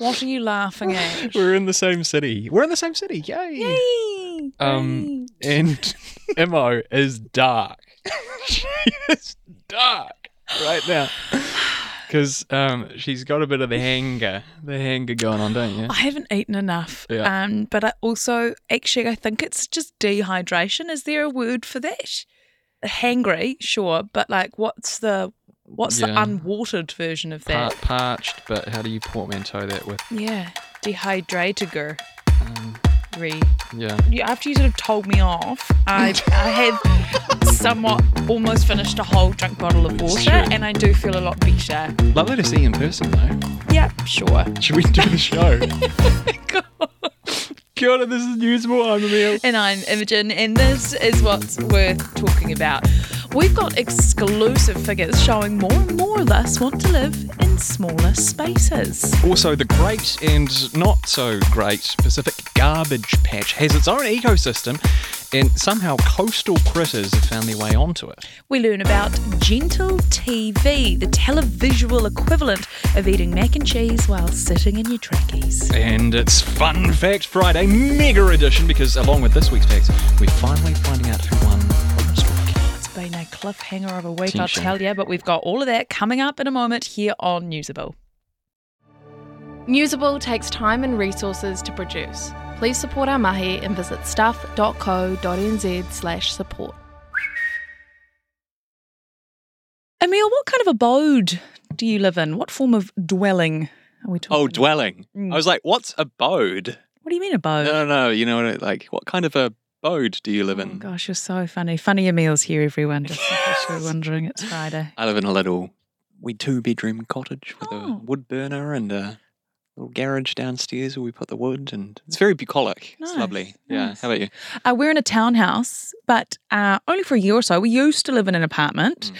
What are you laughing at? We're in the same city. We're in the same city. Yay! Yay! Um, and Imo is dark. she is dark right now. Because um, she's got a bit of the hanger, the hanger going on, don't you? I haven't eaten enough. Yeah. Um, but I also, actually, I think it's just dehydration. Is there a word for that? Hangry, sure, but like, what's the what's the unwatered version of Par- that? parched, but how do you portmanteau that with? Yeah, dehydrated. Um, Re. yeah. You, after you sort of told me off, I, I have somewhat almost finished a whole drink bottle of water, true. and I do feel a lot better. Lovely to see you in person, though. Yeah, sure. Should we do the show? God, this is Newsable. I'm Emil. And I'm Imogen, and this is what's worth talking about. We've got exclusive figures showing more and more of us want to live in smaller spaces. Also, the great and not so great Pacific Garbage Patch has its own ecosystem, and somehow coastal critters have found their way onto it. We learn about Gentle TV, the televisual equivalent of eating mac and cheese while sitting in your trackies. And it's Fun Fact Friday mega edition because, along with this week's facts, we're finally finding out who won Promise Week. It's been a cliffhanger of a week, I'll tell you, but we've got all of that coming up in a moment here on Newsable. Newsable takes time and resources to produce. Please support our mahi and visit stuff.co.nz slash support. Emil, what kind of abode do you live in? What form of dwelling are we talking Oh, about? dwelling. Mm. I was like, what's abode? What do you mean abode? No, no, no. You know, like, what kind of a abode do you live Oh in? gosh, you're so funny. Funny meals here, everyone. Just in case you're wondering, it's Friday. I live in a little we two bedroom cottage with a Oh. wood burner and a little garage downstairs where we put the wood and it's very bucolic. Nice, It's lovely. Yeah. nice. How about you? Uh, we're in a townhouse, but uh, only for a year or so. We used to live in an apartment. Mm.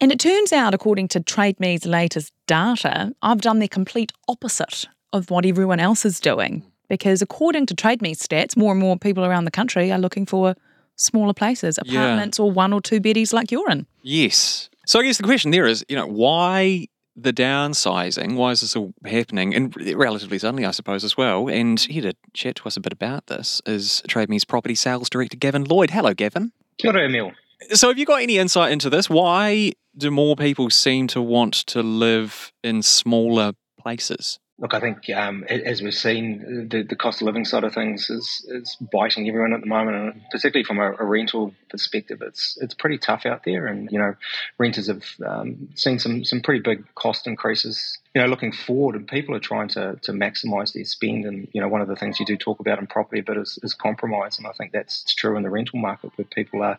And it turns out, according to TradeMe's latest data, I've done the complete opposite of what everyone else is doing. Because according to TradeMe stats, more and more people around the country are looking for smaller places, Yeah. apartments or one or two beddies like you're in. Yes. So I guess the question there is, you know, why the downsizing? Why is this all happening? And relatively suddenly, I suppose, as well. And here to chat to us a bit about this is TradeMe's property sales director, Gavin Lloyd. Hello, Gavin. Kia ora, Emil. So have you got any insight into this? Why do more people seem to want to live in smaller places? Look, I think um, as we've seen, the, the cost of living side of things is, is biting everyone at the moment, and particularly from a, a rental perspective, it's it's pretty tough out there. And you know, renters have um, seen some some pretty big cost increases. You know, looking forward, and people are trying to to maximise their spend. And you know, one of the things you do talk about in property, but is, is compromise, and I think that's true in the rental market, where people are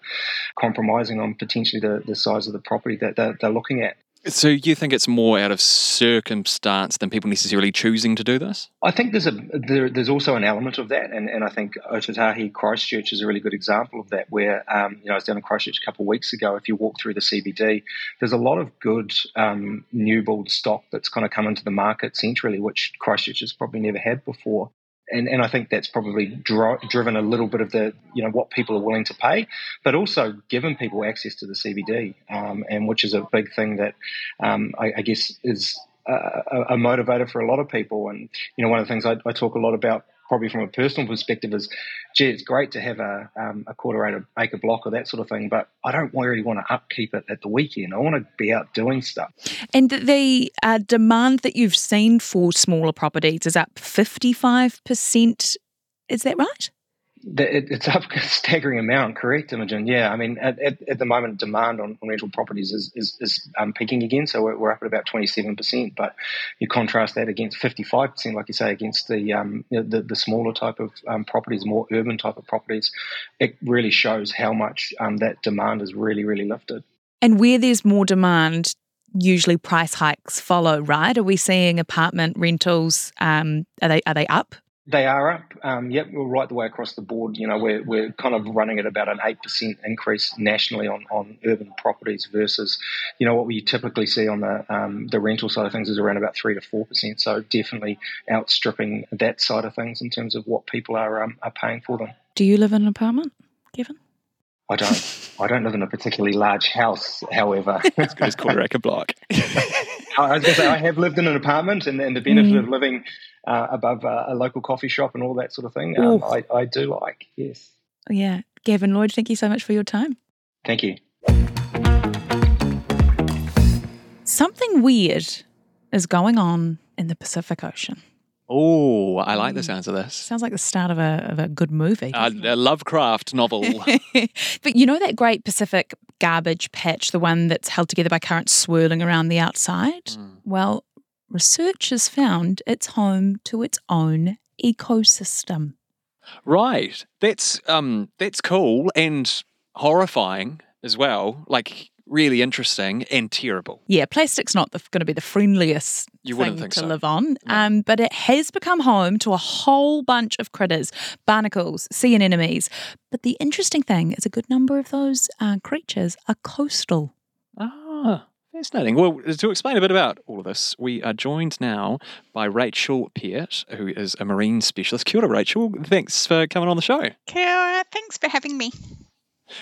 compromising on potentially the, the size of the property that they're, they're looking at. So you think it's more out of circumstance than people necessarily choosing to do this? I think there's a there, there's also an element of that, and, and I think Ōtautahi Christchurch is a really good example of that. Where um, you know I was down in Christchurch a couple of weeks ago. If you walk through the CBD, there's a lot of good um, new build stock that's kind of come into the market centrally, which Christchurch has probably never had before. And, and I think that's probably dri- driven a little bit of the you know what people are willing to pay, but also given people access to the CBD, um, and which is a big thing that um, I, I guess is a, a a motivator for a lot of people. And you know, one of the things I, I talk a lot about, probably from a personal perspective, is, gee, it's great to have a um, a quarter acre, block or that sort of thing, but I don't really want to upkeep it at the weekend. I want to be out doing stuff. And the uh, demand that you've seen for smaller properties is up 55%. Is that right? It- It's up a staggering amount, correct, Imogen? Yeah, I mean, at, at, at the moment, demand on, on rental properties is, is, is um, peaking again, so we're, we're up at about 27%. But you contrast that against 55%, like you say, against the um, the, the smaller type of um, properties, more urban type of properties, it really shows how much um, that demand is really, really lifted. And where there's more demand, usually price hikes follow, right? Are we seeing apartment rentals? Um, are they are they up? They are up. Um, yep, we're right the way across the board. You know, we're, we're kind of running at about an 8% increase nationally on, on urban properties versus, you know, what we typically see on the um, the rental side of things is around about 3 to 4%. So definitely outstripping that side of things in terms of what people are, um, are paying for them. Do you live in an apartment, Gavin? I don't. I don't live in a particularly large house, however. Good as quarter acre block. I was going to say I have lived in an apartment, and, and the benefit mm. of living uh, above uh, a local coffee shop and all that sort of thing, um, I, I do like. Yes. Yeah, Gavin Lloyd, thank you so much for your time. Thank you. Something weird is going on in the Pacific Ocean. Oh, I like the mm. sounds of this. Sounds like the start of a, of a good movie. Uh, a Lovecraft novel. but you know that great Pacific garbage patch, the one that's held together by currents swirling around the outside? Mm. Well, researchers found it's home to its own ecosystem. Right. That's um that's cool and horrifying as well. Like really interesting and terrible. Yeah, plastic's not going to be the friendliest you thing think to so. live on, no. um, but it has become home to a whole bunch of critters, barnacles, sea anemones. But the interesting thing is, a good number of those uh, creatures are coastal. Ah. Fascinating. Well, to explain a bit about all of this, we are joined now by Rachel Peart, who is a marine specialist. Kia ora, Rachel. Thanks for coming on the show. Kia ora. Thanks for having me.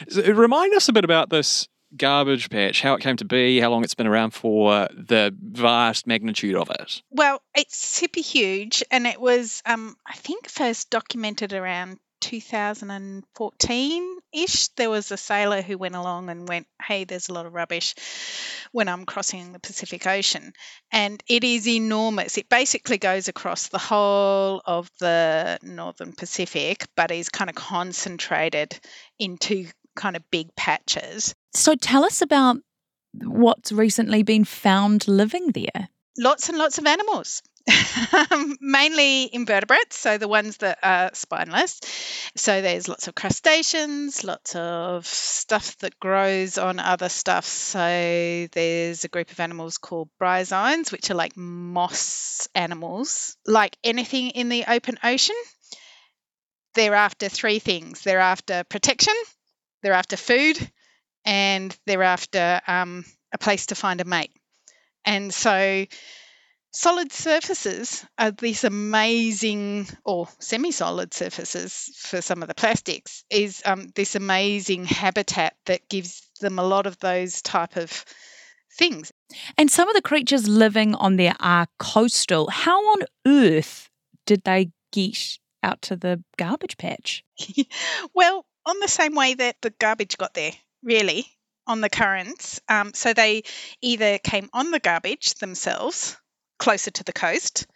So, remind us a bit about this garbage patch, how it came to be, how long it's been around for, the vast magnitude of it? Well, it's super huge, and it was, um, I think, first documented around 2014 ish. There was a sailor who went along and went, Hey, there's a lot of rubbish when I'm crossing the Pacific Ocean. And it is enormous. It basically goes across the whole of the Northern Pacific, but is kind of concentrated into kind of big patches. So tell us about what's recently been found living there. Lots and lots of animals. mainly invertebrates, so the ones that are spineless. So there's lots of crustaceans, lots of stuff that grows on other stuff. So there's a group of animals called bryozoans, which are like moss animals. Like anything in the open ocean, they're after three things they're after protection, they're after food, and they're after um, a place to find a mate. And so, solid surfaces are these amazing, or semi solid surfaces for some of the plastics, is um, this amazing habitat that gives them a lot of those type of things. And some of the creatures living on there are coastal. How on earth did they get out to the garbage patch? well, on the same way that the garbage got there, really, on the currents. Um, so they either came on the garbage themselves, closer to the coast,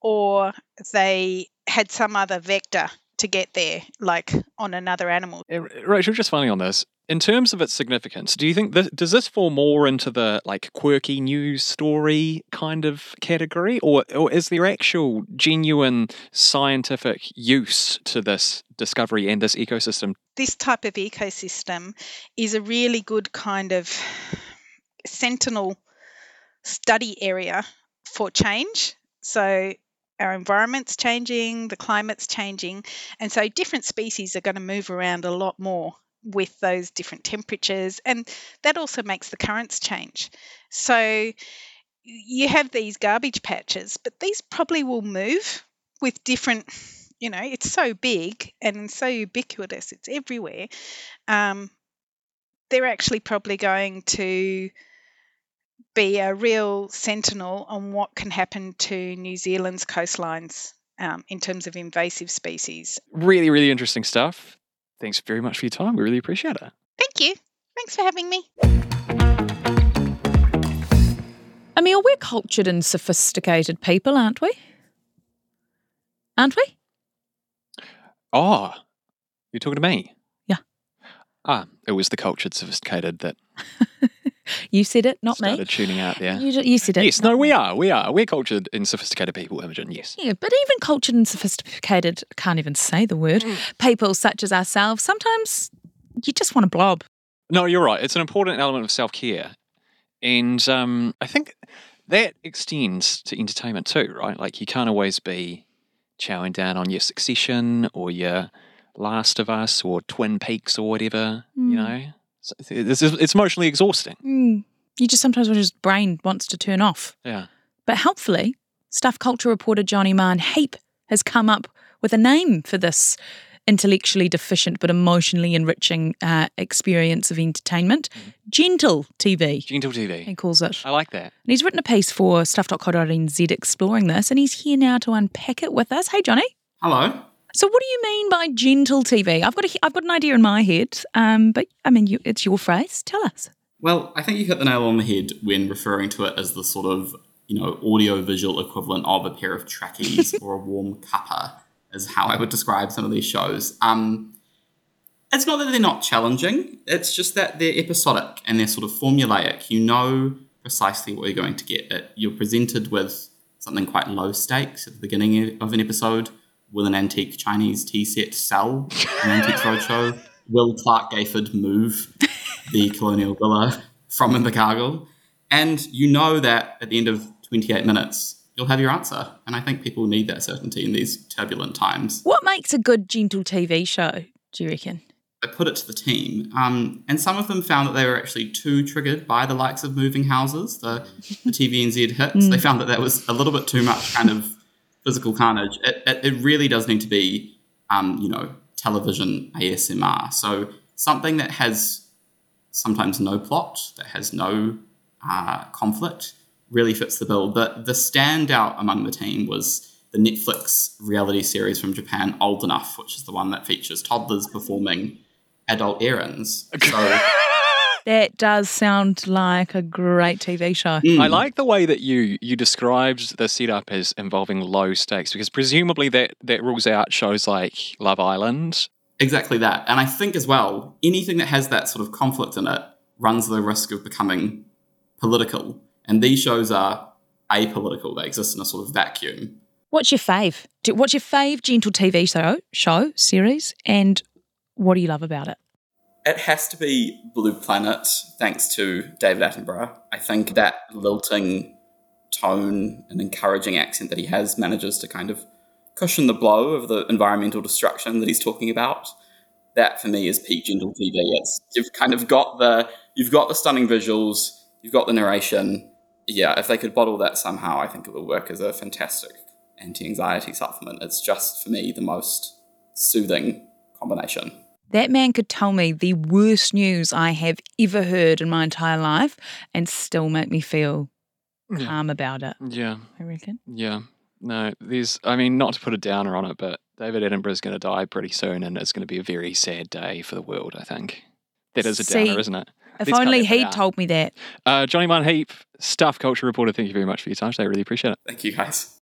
or they had some other vector to get there, like on another animal. Rachel, just finally on this, in terms of its significance, do you think does this fall more into the like quirky news story kind of category, or or is there actual genuine scientific use to this discovery and this ecosystem? This type of ecosystem is a really good kind of sentinel study area for change. So our environment's changing, the climate's changing, and so different species are going to move around a lot more with those different temperatures, and that also makes the currents change. So you have these garbage patches, but these probably will move with different. You know, it's so big and so ubiquitous; it's everywhere. Um, they're actually probably going to be a real sentinel on what can happen to New Zealand's coastlines um, in terms of invasive species. Really, really interesting stuff. Thanks very much for your time. We really appreciate it. Thank you. Thanks for having me. Emil, we're cultured and sophisticated people, aren't we? Aren't we? Oh, you're talking to me? Yeah. Ah, it was the cultured, sophisticated that You said it, not started me. tuning out there. You, you said it. Yes, no, we are. We are. We're cultured and sophisticated people, Imogen, yes. Yeah, but even cultured and sophisticated, can't even say the word, mm. people such as ourselves, sometimes you just want to blob. No, you're right. It's an important element of self care. And um, I think that extends to entertainment too, right? Like you can't always be chowing down on your Succession or your Last of Us or Twin Peaks or whatever, mm. you know? It's, it's emotionally exhausting. Mm. You just sometimes just brain wants to turn off. Yeah. But helpfully, Stuff Culture reporter Jonny Mahon-Heap has come up with a name for this intellectually deficient but emotionally enriching uh, experience of entertainment. Gentle TV, Gentle TV. he calls it. I like that. And he's written a piece for stuff.co.nz exploring this, and he's here now to unpack it with us. Hey, Johnny. Hello. So, what do you mean by gentle TV? I've got a, I've got an idea in my head, um, but I mean, you, it's your phrase. Tell us. Well, I think you hit the nail on the head when referring to it as the sort of, you know, audio visual equivalent of a pair of trackies or a warm cuppa, is how I would describe some of these shows. Um, it's not that they're not challenging, it's just that they're episodic and they're sort of formulaic. You know precisely what you're going to get. It, you're presented with something quite low stakes at the beginning of an episode. Will an antique Chinese tea set sell an antique roadshow? Will Clark Gayford move the colonial villa from Invercargill? And you know that at the end of 28 minutes, you'll have your answer. And I think people need that certainty in these turbulent times. What makes a good gentle TV show? Do you reckon? I put it to the team, um, and some of them found that they were actually too triggered by the likes of moving houses, the, the TVNZ hits. They found that that was a little bit too much kind of physical carnage. It, it, it really does need to be, um, you know, television ASMR. So something that has sometimes no plot, that has no uh, conflict, really fits the bill. But the standout among the team was the Netflix reality series from Japan, Old Enough, which is the one that features toddlers performing adult errands. So, That does sound like a great TV show. mm, I like the way that you you described the setup as involving low stakes because presumably that that rules out shows like Love Island. exactly that. And I think as well, anything that has that sort of conflict in it runs the risk of becoming political. And these shows are apolitical, they exist in a sort of vacuum. What's your fave? What's your fave gentle TV show, show series, and what do you love about it? It has to be Blue Planet, thanks to David Attenborough. I think that lilting tone and encouraging accent that he has manages to kind of cushion the blow of the environmental destruction that he's talking about. That for me is peak gentle TV. It's you've kind of got the you've got the stunning visuals, you've got the narration. Yeah, if they could bottle that somehow, I think it would work as a fantastic anti-anxiety supplement. It's just for me the most soothing combination. That man could tell me the worst news I have ever heard in my entire life and still make me feel Yeah. calm about it. Yeah, I reckon. yeah. No, there's. I mean, not to put a downer on it, but David Attenborough's going to die pretty soon, and it's going to be a very sad day for the world. I think that is a See, downer, isn't it? If Let's only he'd out. told me that. Uh, Jonny Mahon-Heap, Stuff Culture Reporter. Thank you very much for your time today. I Really appreciate it. Thank you guys.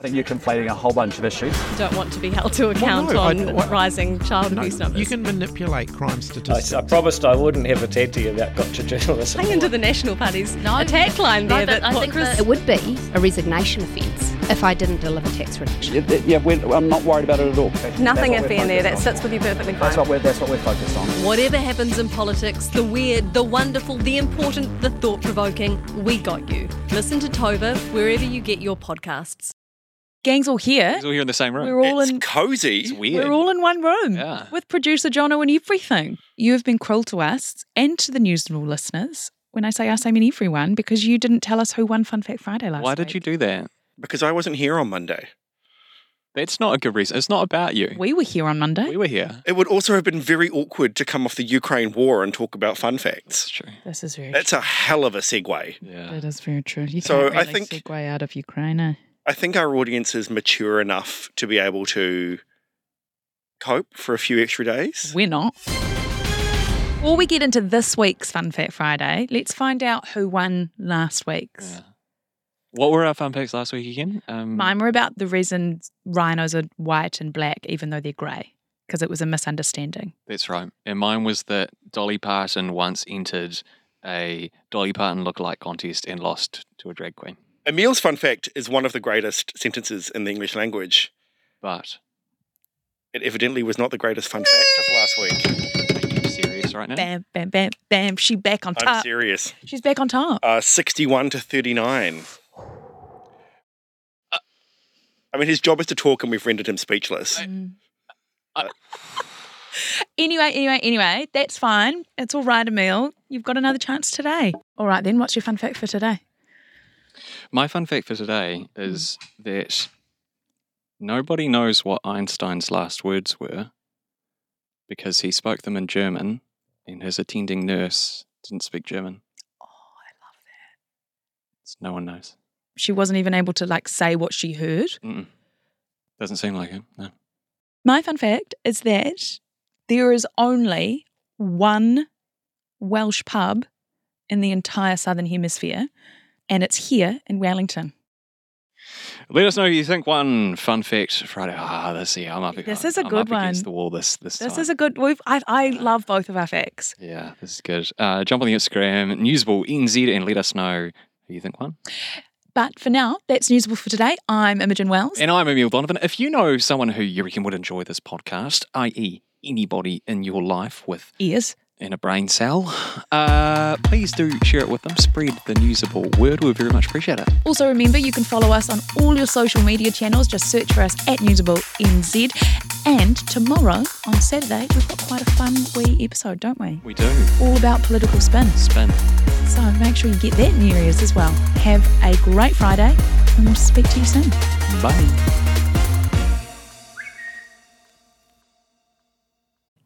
I think you're conflating a whole bunch of issues. don't want to be held to account no, I- on what- rising child No, abuse numbers. you can manipulate crime statistics. I promised I wouldn't have a ted to you about gotcha journalism. Hang into the National Party's No, attack line No, there. but that I think Chris- that it would be a resignation offence if I didn't deliver tax reduction. Yeah, yeah, we're, I'm not worried about it at all. That's- Nothing that's what iffy in there. That on. sits with you perfectly fine. That's what we're that's what we're focused on. Whatever happens in politics, the weird, the wonderful, the important, the thought provoking, we got you. Listen to Tova wherever you get your podcasts. Gang's all here. He's all here in the same room. We're all it's in cozy. It's weird. We're all in one room Yeah. with producer Jono and everything. You have been cruel to us and to the Newsable listeners. When I say us, I mean everyone, because you didn't tell us who won Fun Fact Friday last week. Why week. did you do that? because I wasn't here on Monday. That's not a good reason. It's not about you. We were here on Monday. We were here. It would also have been very awkward to come off the Ukraine war and talk about fun That's facts. true. This is very That's a hell of a segue. Yeah. That is very true. You So, can't I really think- segue out of Ukraine. Eh? I think our audience is mature enough to be able to cope for a few extra days. We're not. Before we get into this week's Fun Fact Friday, let's find out who won last week's. Yeah. What were our fun facts last week again? Um, Mine were about the reason rhinos are white and black, even though they're grey, because it was a misunderstanding. That's right. And mine was that Dolly Parton once entered a Dolly Parton lookalike contest and lost to a drag queen. Emil's fun fact is one of the greatest sentences in the English language. But It evidently was not the greatest fun fact of last week. are you serious right now? Bam, bam, bam, bam. She back on top. I'm serious. She's back on top. Uh, 61 to 39. Uh, I mean, his job is to talk, and we've rendered him speechless. Mm. I- anyway, anyway, anyway, that's fine. It's all right, Emil. You've got another chance today. All right, then, what's your fun fact for today? My fun fact for today hmm. is that nobody knows what Einstein's last words were, because he spoke them in German and his attending nurse didn't speak German. Oh, I love that. So no one knows. She wasn't even able to like say what she heard. Mm-mm. Doesn't seem like it. No. My fun fact is that there is only one Welsh pub in the entire southern hemisphere, and it's here in Wellington. Let us know who you think one fun fact Friday. Ah, this yeah, I'm up. This is a I'm good up against one. the wall this this This time. is a good. We've, I, I love both of our facts. yeah, this is good. Uh, jump on the Instagram, Newsable NZ, and let us know who you think won. But for now, that's Newsable for today. I'm Imogen Wells. And I'm Emil Donovan. If you know someone who you reckon would enjoy this podcast, i.e., anybody in your life with Ears. And a brain cell, uh, please do share it with them. Spread the newsable word. We very much appreciate it. Also, remember you can follow us on all your social media channels. Just search for us at Newsable NZ. And tomorrow, on Saturday, we've got quite a fun wee episode, don't we? We do. All about political spin. Spin. So make sure you get that in your ears as well. Have a great Friday, and we'll speak to you soon. Bye.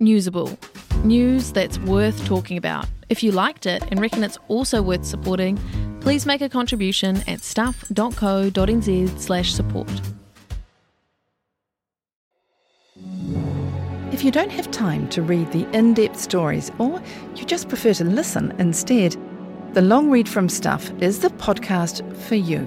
Newsable. News that's worth talking about. If you liked it and reckon it's also worth supporting, please make a contribution at stuff.co.nz slash support. If you don't have time to read the in depth stories or you just prefer to listen instead, the Long Read from Stuff is the podcast for you.